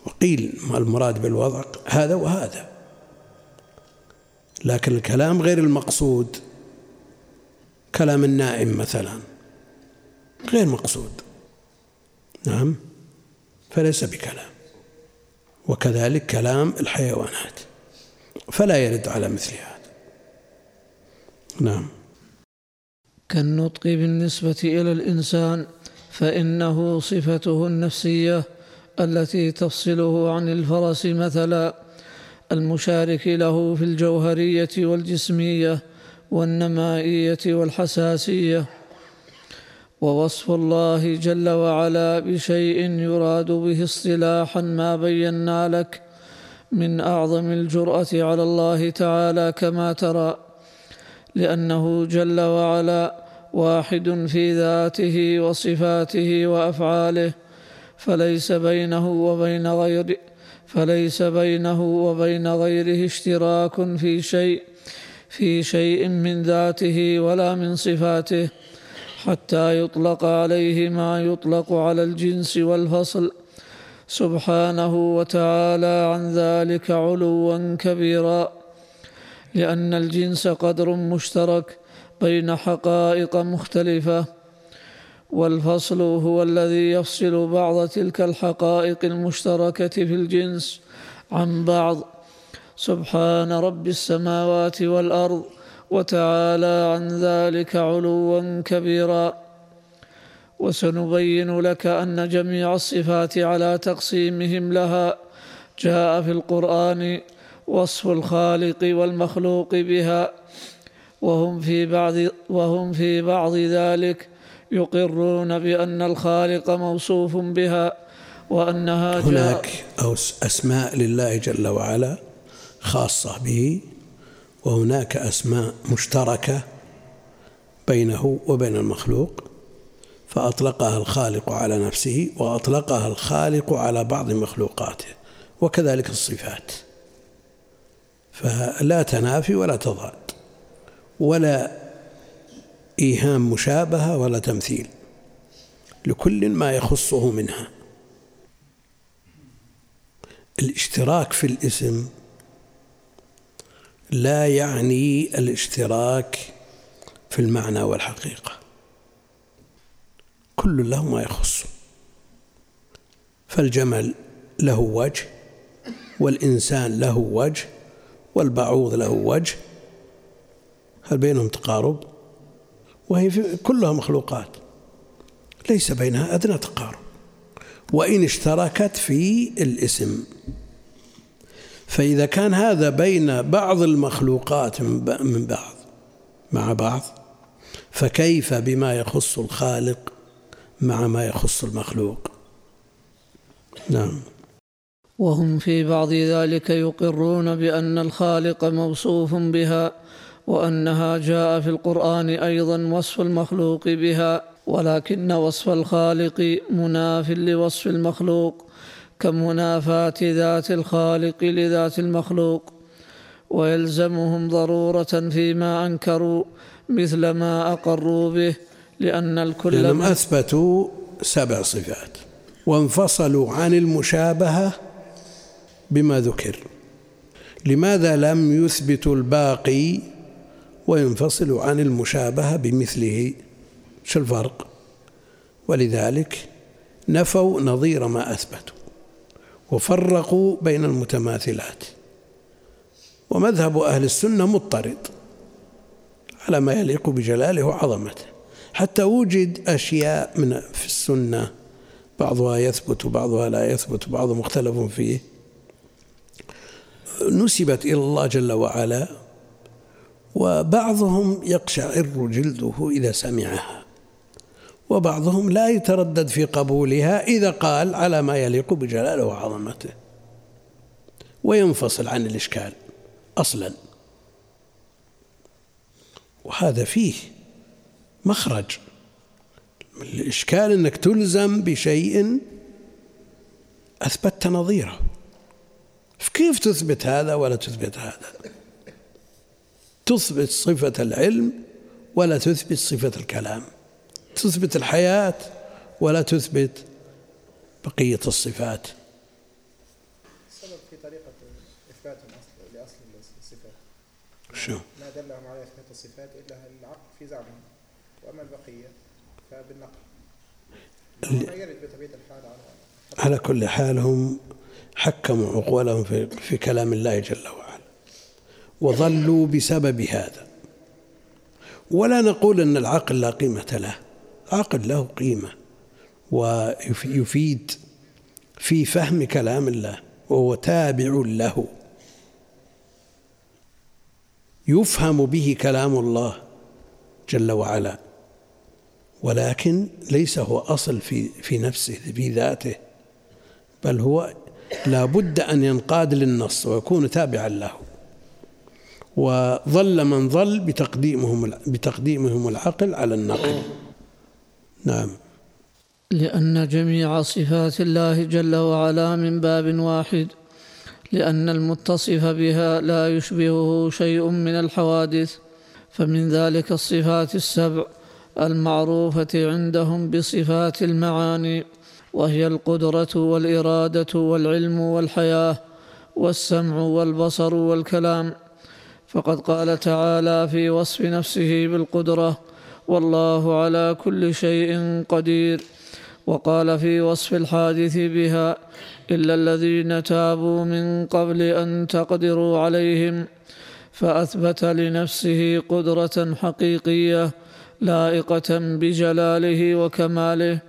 وقيل ما المراد بالوضع هذا وهذا. لكن الكلام غير المقصود كلام النائم مثلا غير مقصود. نعم فليس بكلام. وكذلك كلام الحيوانات. فلا يرد على مثل هذا. نعم. كالنطق بالنسبة إلى الإنسان فإنه صفته النفسية التي تفصله عن الفرس مثلا المشارك له في الجوهرية والجسمية والنمائية والحساسية. ووصف الله جل وعلا بشيء يراد به اصطلاحا ما بينا لك من أعظم الجرأة على الله تعالى كما ترى لأنه جل وعلا واحد في ذاته وصفاته وأفعاله فليس بينه وبين غير فليس بينه وبين غيره اشتراك في شيء في شيء من ذاته ولا من صفاته حتى يطلق عليه ما يطلق على الجنس والفصل. سبحانه وتعالى عن ذلك علوا كبيرا لأن الجنس قدر مشترك بين حقائق مختلفة والفصل هو الذي يفصل بعض تلك الحقائق المشتركة في الجنس عن بعض. سبحان رب السماوات والأرض وتعالى عن ذلك علوا كبيرا. وسنبين لك أن جميع الصفات على تقسيمهم لها. جاء في القرآن وصف الخالق والمخلوق بها. وهم في بعض وهم في بعض ذلك يقرون بأن الخالق موصوف بها وأنها هناك أسماء لله جل وعلا خاصة به وهناك أسماء مشتركة بينه وبين المخلوق. فأطلقها الخالق على نفسه وأطلقها الخالق على بعض مخلوقاته وكذلك الصفات. فلا تنافي ولا تضاد ولا إيهام مشابهة ولا تمثيل لكل ما يخصه منها. الاشتراك في الاسم لا يعني الاشتراك في المعنى والحقيقة. كل له ما يخصه فالجمل له وجه والإنسان له وجه والبعوض له وجه. هل بينهم تقارب؟ وهي كلها مخلوقات. ليس بينها أدنى تقارب. وإن اشتركت في الاسم. فإذا كان هذا بين بعض المخلوقات من بعض مع بعض فكيف بما يخص الخالق مع ما يخص المخلوق. نعم. وهم في بعض ذلك يقرون بأن الخالق موصوف بها وأنها جاء في القرآن أيضا وصف المخلوق بها ولكن وصف الخالق مناف لوصف المخلوق كمنافاة ذات الخالق لذات المخلوق. ويلزمهم ضرورة فيما أنكروا مثل ما أقروا به لأن الكل لأنهم أثبتوا سبع صفات وانفصلوا عن المشابهة بما ذكر. لماذا لم يثبتوا الباقي وينفصلوا عن المشابهة بمثله؟ شو الفرق؟ ولذلك نفوا نظير ما أثبتوا وفرقوا بين المتماثلات. ومذهب أهل السنة مضطرد على ما يليق بجلاله وعظمته. حتى وجد أشياء من في السنة. بعضها يثبت وبعضها لا يثبت وبعضها مختلف فيه. نسبت إلى الله جل وعلا وبعضهم يقشعر جلده إذا سمعها. وبعضهم لا يتردد في قبولها إذا قال على ما يليق بجلاله وعظمته. وينفصل عن الإشكال أصلا. وهذا فيه مخرج. الإشكال أنك تلزم بشيء أثبتت نظيره. كيف تثبت هذا ولا تثبت هذا؟ تثبت صفة العلم ولا تثبت صفة الكلام. تثبت الحياة ولا تثبت بقية الصفات. السبب في طريقة إثبات الأصل لأصل الصفات. شو؟ ما دلهم على إثبات الصفات إلا العقل في زعمهم على كل حال هم حكموا عقولهم في, في كلام الله جل وعلا. وظلوا بسبب هذا. ولا نقول أن العقل لا قيمة له. العقل له قيمة. ويفيد في فهم كلام الله. وهو تابع له. يفهم به كلام الله جل وعلا. ولكن ليس هو أصل في في نفسه في ذاته بل هو لا بد أن ينقاد للنص ويكون تابعا له. وظل من ظل بتقديمهم بتقديمهم العقل على النقل. نعم. لأن جميع صفات الله جل وعلا من باب واحد لأن المتصف بها لا يشبهه شيء من الحوادث فمن ذلك الصفات السبع المعروفة عندهم بصفات المعاني وهي القدرة والإرادة والعلم والحياة والسمع والبصر والكلام. فقد قال تعالى في وصف نفسه بالقدرة والله على كل شيء قدير وقال في وصف الحادث بها إلا الذين تابوا من قبل أن تقدروا عليهم فأثبت لنفسه قدرة حقيقية لائقة بجلاله وكماله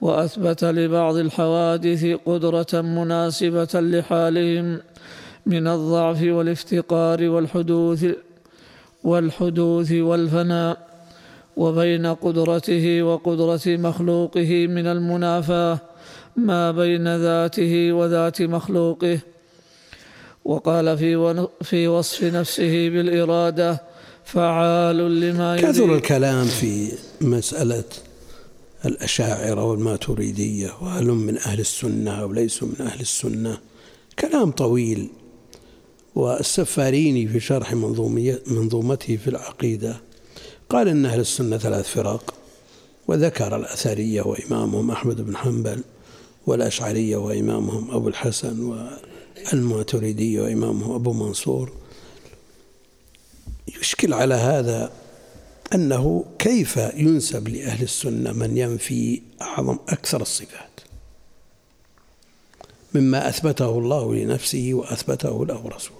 وأثبت لبعض الحوادث قدرة مناسبة لحالهم من الضعف والافتقار والحدوث والحدوث والفناء وبين قدرته وقدرة مخلوقه من المنافاة ما بين ذاته وذات مخلوقه. وقال في وصف نفسه بالإرادة فعال لما يريد. كثر الكلام في مسألة الأشاعرة والماتريدية وهل من أهل السنة أو ليسوا من أهل السنة؟ كلام طويل والسفاريني في شرح منظومته في العقيدة قال إن أهل السنة ثلاث فرق وذكر الأثرية وإمامهم أحمد بن حنبل والأشعرية وإمامهم أبو الحسن والماتريدية وإمامهم أبو منصور يشكل على هذا أنه كيف ينسب لأهل السنة من ينفي أعظم أكثر الصفات؟ مما أثبته الله لنفسه وأثبته له رسوله.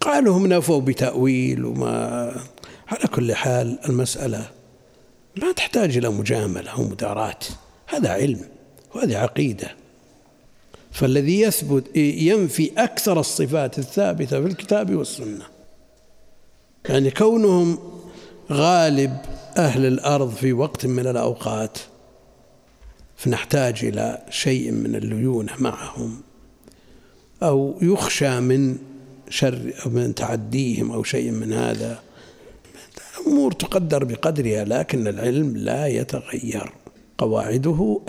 قالوا هم نفوا بتأويل وما على كل حال المسألة ما تحتاج إلى مجاملة ومداراة هذا علم وهذه عقيدة. فالذي يثبت ينفي أكثر الصفات الثابتة في الكتاب والسنة يعني كونهم غالب أهل الأرض في وقت من الأوقات فنحتاج إلى شيء من الليونة معهم أو يخشى من شر أو من تعديهم أو شيء من هذا. أمور تقدر بقدرها لكن العلم لا يتغير. قواعده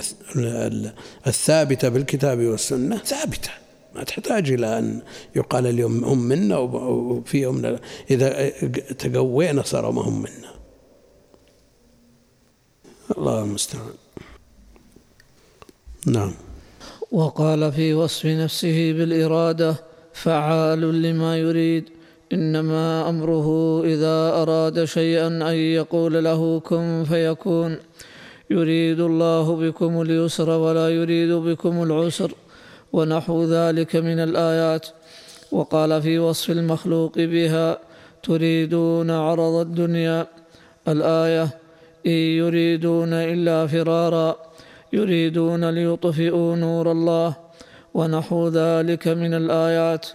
الثابتة بالكتاب والسنة ثابتة. ما تحتاج إلى أن يقال اليوم هم منا وفي يوم إذا تقوينا صاروا ما هم منا. الله المستعان. نعم. وقال في وصف نفسه بالإرادة فعال لما يريد. إنما أمره إذا أراد شيئا أن يقول له كن فيكون. يريد الله بكم اليسر ولا يريد بكم العسر. ونحو ذلك من الآيات. وقال في وصف المخلوق بها تريدون عرض الدنيا. الآية إن يريدون إلا فرارا. يريدون ليطفئوا نور الله. ونحو ذلك من الآيات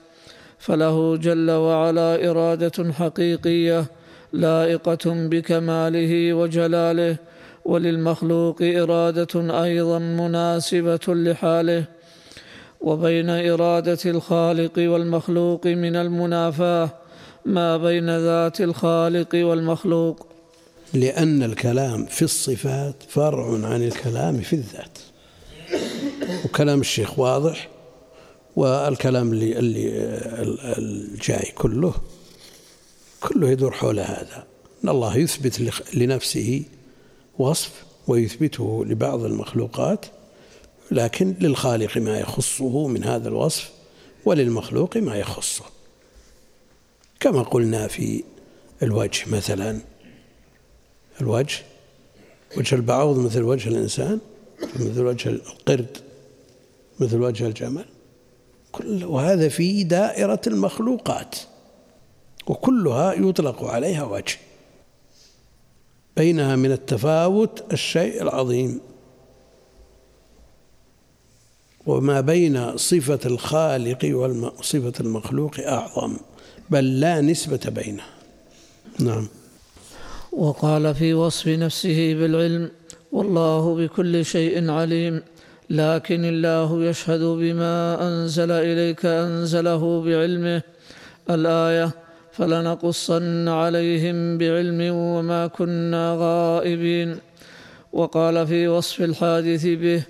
فله جل وعلا إرادة حقيقية لائقة بكماله وجلاله. وللمخلوق إرادة أيضا مناسبة لحاله. وبين إرادة الخالق والمخلوق من المنافاة ما بين ذات الخالق والمخلوق. لأن الكلام في الصفات فرع عن الكلام في الذات. وكلام الشيخ واضح والكلام اللي اللي الجاي كله كله يدور حول هذا. إن الله يثبت لنفسه وصف ويثبته لبعض المخلوقات لكن للخالق ما يخصه من هذا الوصف وللمخلوق ما يخصه. كما قلنا في الوجه مثلا الوجه وجه البعوض مثل وجه الإنسان مثل وجه القرد مثل وجه الجمل. كل وهذا في دائرة المخلوقات وكلها يطلق عليها وجه. بينها من التفاوت الشيء العظيم. وما بين صفة الخالق وصفة المخلوق أعظم بل لا نسبة بينها نعم. وقال في وصف نفسه بالعلم والله بكل شيء عليم لكن الله يشهد بما أنزل إليك أنزله بعلمه. الآية فلنقصن عليهم بعلم وما كنا غائبين. وقال في وصف الحادث به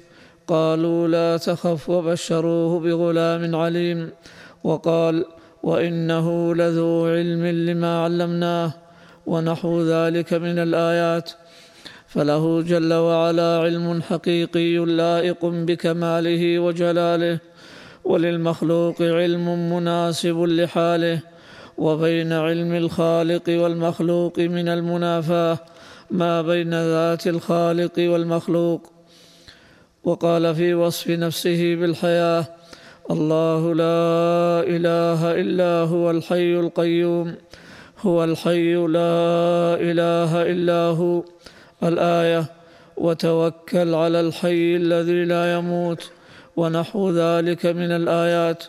قالوا لا تخف وبشروه بغلام عليم وقال وإنه لذو علم لما علمناه ونحو ذلك من الآيات فله جل وعلا علم حقيقي لائق بكماله وجلاله وللمخلوق علم مناسب لحاله وبين علم الخالق والمخلوق من المنافاة ما بين ذات الخالق والمخلوق وقال في وصف نفسه بالحياة الله لا إله إلا هو الحي القيوم هو الحي لا إله إلا هو. الآية وتوكل على الحي الذي لا يموت ونحو ذلك من الآيات.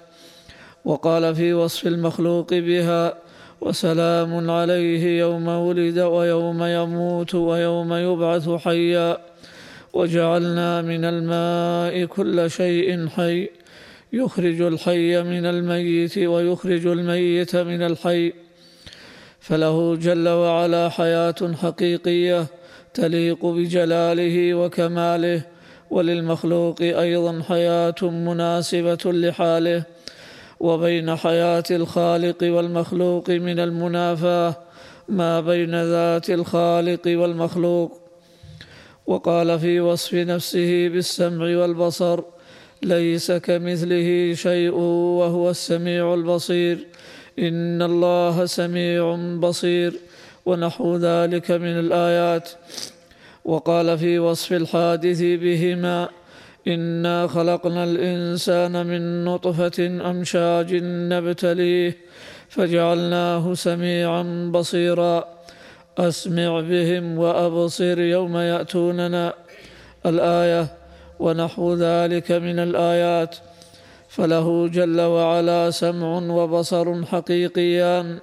وقال في وصف المخلوق بها وسلام عليه يوم ولد ويوم يموت ويوم يبعث حيا. وجعلنا من الماء كل شيء حي. يخرج الحي من الميت ويخرج الميت من الحي. فله جل وعلا حياة حقيقية تليق بجلاله وكماله وللمخلوق أيضا حياة مناسبة لحاله. وبين حياة الخالق والمخلوق من المنافاة ما بين ذات الخالق والمخلوق وقال في وصف نفسه بالسمع والبصر ليس كمثله شيء وهو السميع البصير. إن الله سميع بصير ونحو ذلك من الآيات. وقال في وصف الحادث بهما إنا خلقنا الإنسان من نطفة أمشاج نبتليه فجعلناه سميعا بصيرا. أسمع بهم وأبصر يوم يأتوننا الآية ونحو ذلك من الآيات. فله جل وعلا سمع وبصر حقيقيان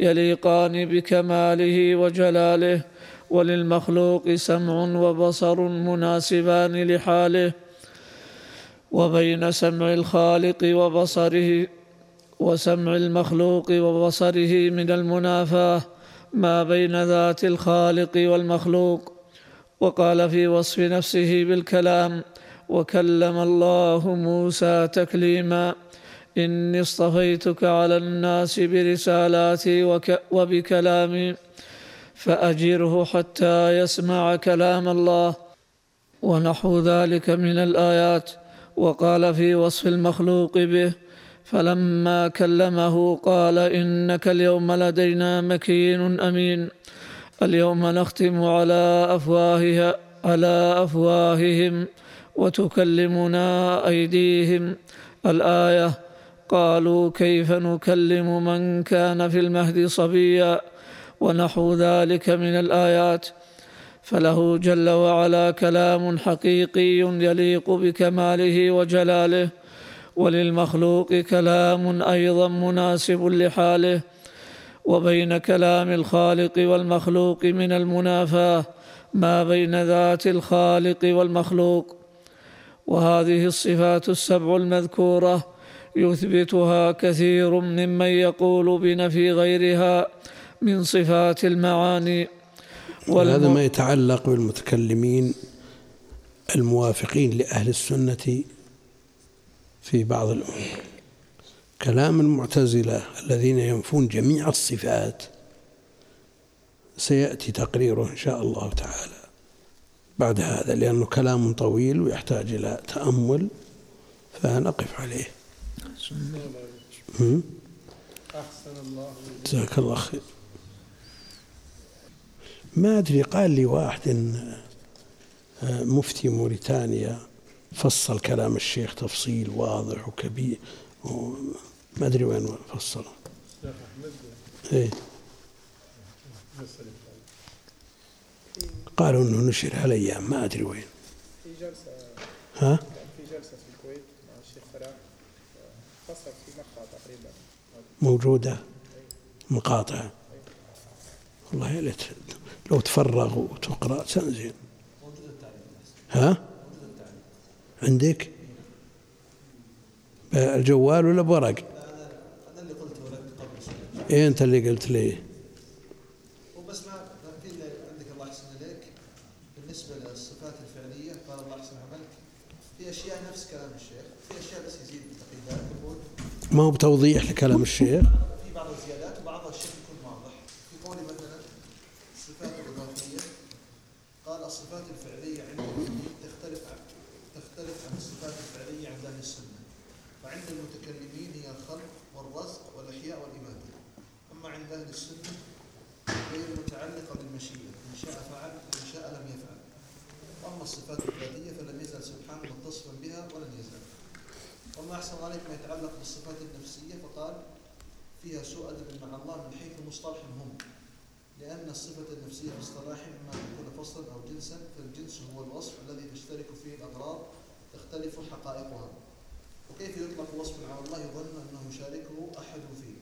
يليقان بكماله وجلاله وللمخلوق سمع وبصر مناسبان لحاله. وبين سمع الخالق وبصره وسمع المخلوق وبصره من المنافاة ما بين ذات الخالق والمخلوق وقال في وصف نفسه بالكلام وكلم الله موسى تكليما إني اصطفيتك على الناس برسالاتي وك وبكلامي فأجره حتى يسمع كلام الله. ونحو ذلك من الآيات. وقال في وصف المخلوق به فلما كلمه قال إنك اليوم لدينا مكين أمين. اليوم نختم على أفواهها على أفواههم وتكلمنا أيديهم. الآية قالوا كيف نكلم من كان في المهد صبيا؟ ونحو ذلك من الآيات. فله جل وعلا كلام حقيقي يليق بكماله وجلاله. وللمخلوق كلام أيضا مناسب لحاله وبين كلام الخالق والمخلوق من المنافاه ما بين ذات الخالق والمخلوق. وهذه الصفات السبع المذكورة يثبتها كثير ممن يقول بنفي غيرها من صفات المعاني. وهذا ما يتعلق بالمتكلمين الموافقين لأهل السنة في بعض الأمور. كلام المعتزلة الذين ينفون جميع الصفات سيأتي تقريره إن شاء الله تعالى بعد هذا لأنه كلام طويل ويحتاج إلى تأمل فنقف عليه؟ أحسن الله جزاك الله خير. ما أدري قال لي واحد آه، مفتي موريتانيا فصل كلام الشيخ تفصيل واضح وكبير. ما أدري وين فصله إيه. قالوا إنه نشر هالأيام ما أدري وين. في جلسة ها؟ في جلسة في الكويت مع الشيخ فلاح فصل في مقطع تقريبا موجودة؟ مقاطع والله يا ليت لو تفرغ وتقرأ تنزل ها؟ عندك؟ الجوال ولا بورق؟ أنا اللي قلته لك قبل شوي. إيه أنت اللي قلت لي. وبس ما في اللي عندك الله يحسن اليك بالنسبة للصفات الفعلية قال الله يحسن عملك. في أشياء نفس كلام الشيخ في أشياء بس يزيد التقييدات ما هو بتوضيح لكلام الشيخ في بعض الزيادات وبعضها الشيخ يكون واضح في قولي مثلا الصفات الاضافيه قال الصفات الفعليه عند المؤمنين تختلف عن تختلف عن الصفات الفعليه عند أهل السنة فعند المتكلمين هي الخلق والرزق والاحياء والاماته اما عند أهل السنة هي المتعلقه بالمشيئه ان شاء فعل وان شاء لم يفعل واما الصفات الذاتية فلم يزل سبحانه متصفا بها ولن يزال وما أحسن عليك ما يتعلق بالصفات النفسية؟ فقال فيها سوء أدب مع الله من حيث مصطلحهم هم. لأن الصفة النفسية في إما أن تكون فصلا أو جنسا فالجنس هو الوصف الذي تشترك فيه الأغراض تختلف حقائقها. وكيف يطلق وصف على الله يظن أنه يشاركه أحد فيه؟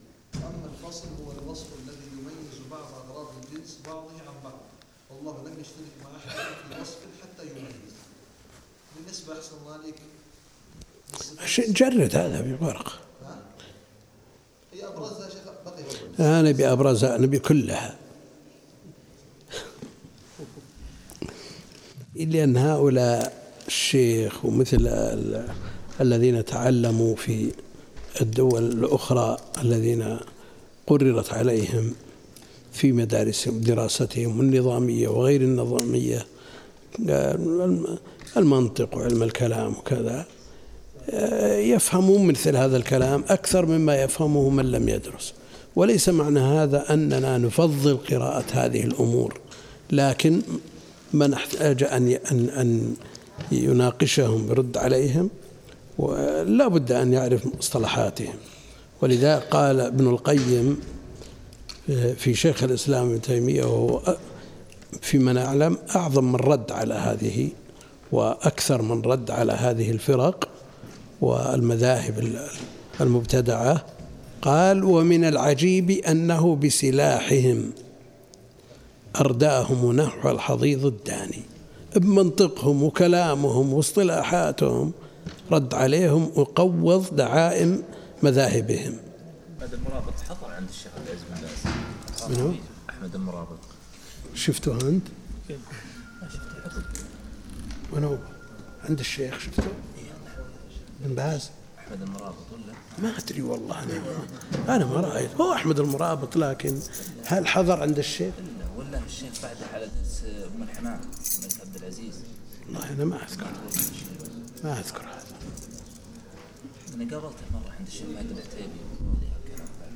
أما الفصل هو الوصف الذي يميز بعض أغراض الجنس بعضه عن بعض. والله لم يشترك مع أحد في وصف حتى يميز. بالنسبة أحسن الله عليك. جرد هذا ها؟ هي أبرزها شيخ بقي أنا ابي أبرزها نبي كلها. لأن هؤلاء الشيخ ومثل ال- الذين تعلموا في الدول الأخرى الذين قررت عليهم في مدارسهم دراستهم النظامية وغير النظامية الم- المنطق وعلم الكلام وكذا. يفهمون مثل هذا الكلام أكثر مما يفهمه من لم يدرس. وليس معنى هذا أننا نفضل قراءة هذه الأمور لكن من احتاج أن أن يناقشهم يرد عليهم ولا بد أن يعرف مصطلحاتهم. ولذا قال ابن القيم في شيخ الإسلام ابن تيمية وهو فيما نعلم أعظم من رد على هذه وأكثر من رد على هذه الفرق والمذاهب المبتدعة قال ومن العجيب أنه بسلاحهم أرداهم نحو الحضيض الداني بمنطقهم وكلامهم واصطلاحاتهم رد عليهم وقوض دعائم مذاهبهم. أحمد المرابط حضر عند الشيخ العزيز بن باز. من هو؟ أحمد المرابط. شفته أنت؟ من هو؟ عند الشيخ شفته؟ بن باز أحمد المرابط ولا؟ ما أدري والله أنا. ما أنا ما رأيت. هو أحمد المرابط لكن هل حضر عند الشيخ؟ ولا ولا الشيخ بعده على درس أم الحمام من عبد العزيز. والله أنا ما أذكر. ما أذكر هذا. أنا قابلته مرة عند الشيخ فهد العتيبي كلام بعد.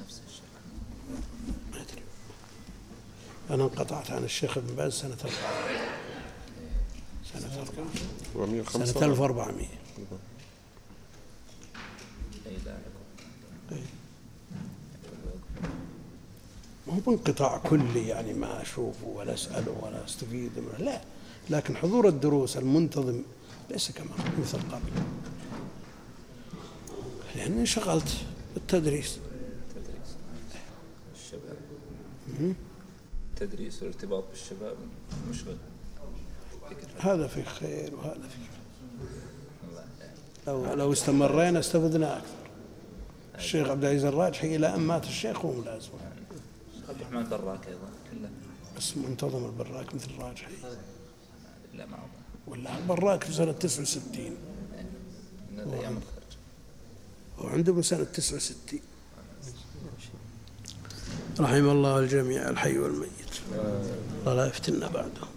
نفس الشيء ما أدري أنا انقطعت عن الشيخ ابن باز سنة 400 سنة 400 سنة 1400 أي لا لكم ما هو بانقطاع كلي يعني ما أشوفه ولا أسأله ولا أستفيد منه. لا لكن حضور الدروس المنتظم ليس كما مثل قبل لأني انشغلت بالتدريس. تدريس الشباب تدريس والارتباط بالشباب مشغل هذا في خير وهذا في خير لو لو استمرينا استفدنا أكثر. الشيخ عبد العزيز الراجحي إلى أن مات الشيخ وهو ملازم. عبد الرحمن براك أيضا. كله. بس منتظم البراك مثل الراجحي. لا ما ولا البراك في سنة 69 من الأيام الخارج وعنده من سنة 69 رحم الله الجميع الحي والميت. الله لا يفتنا بعده.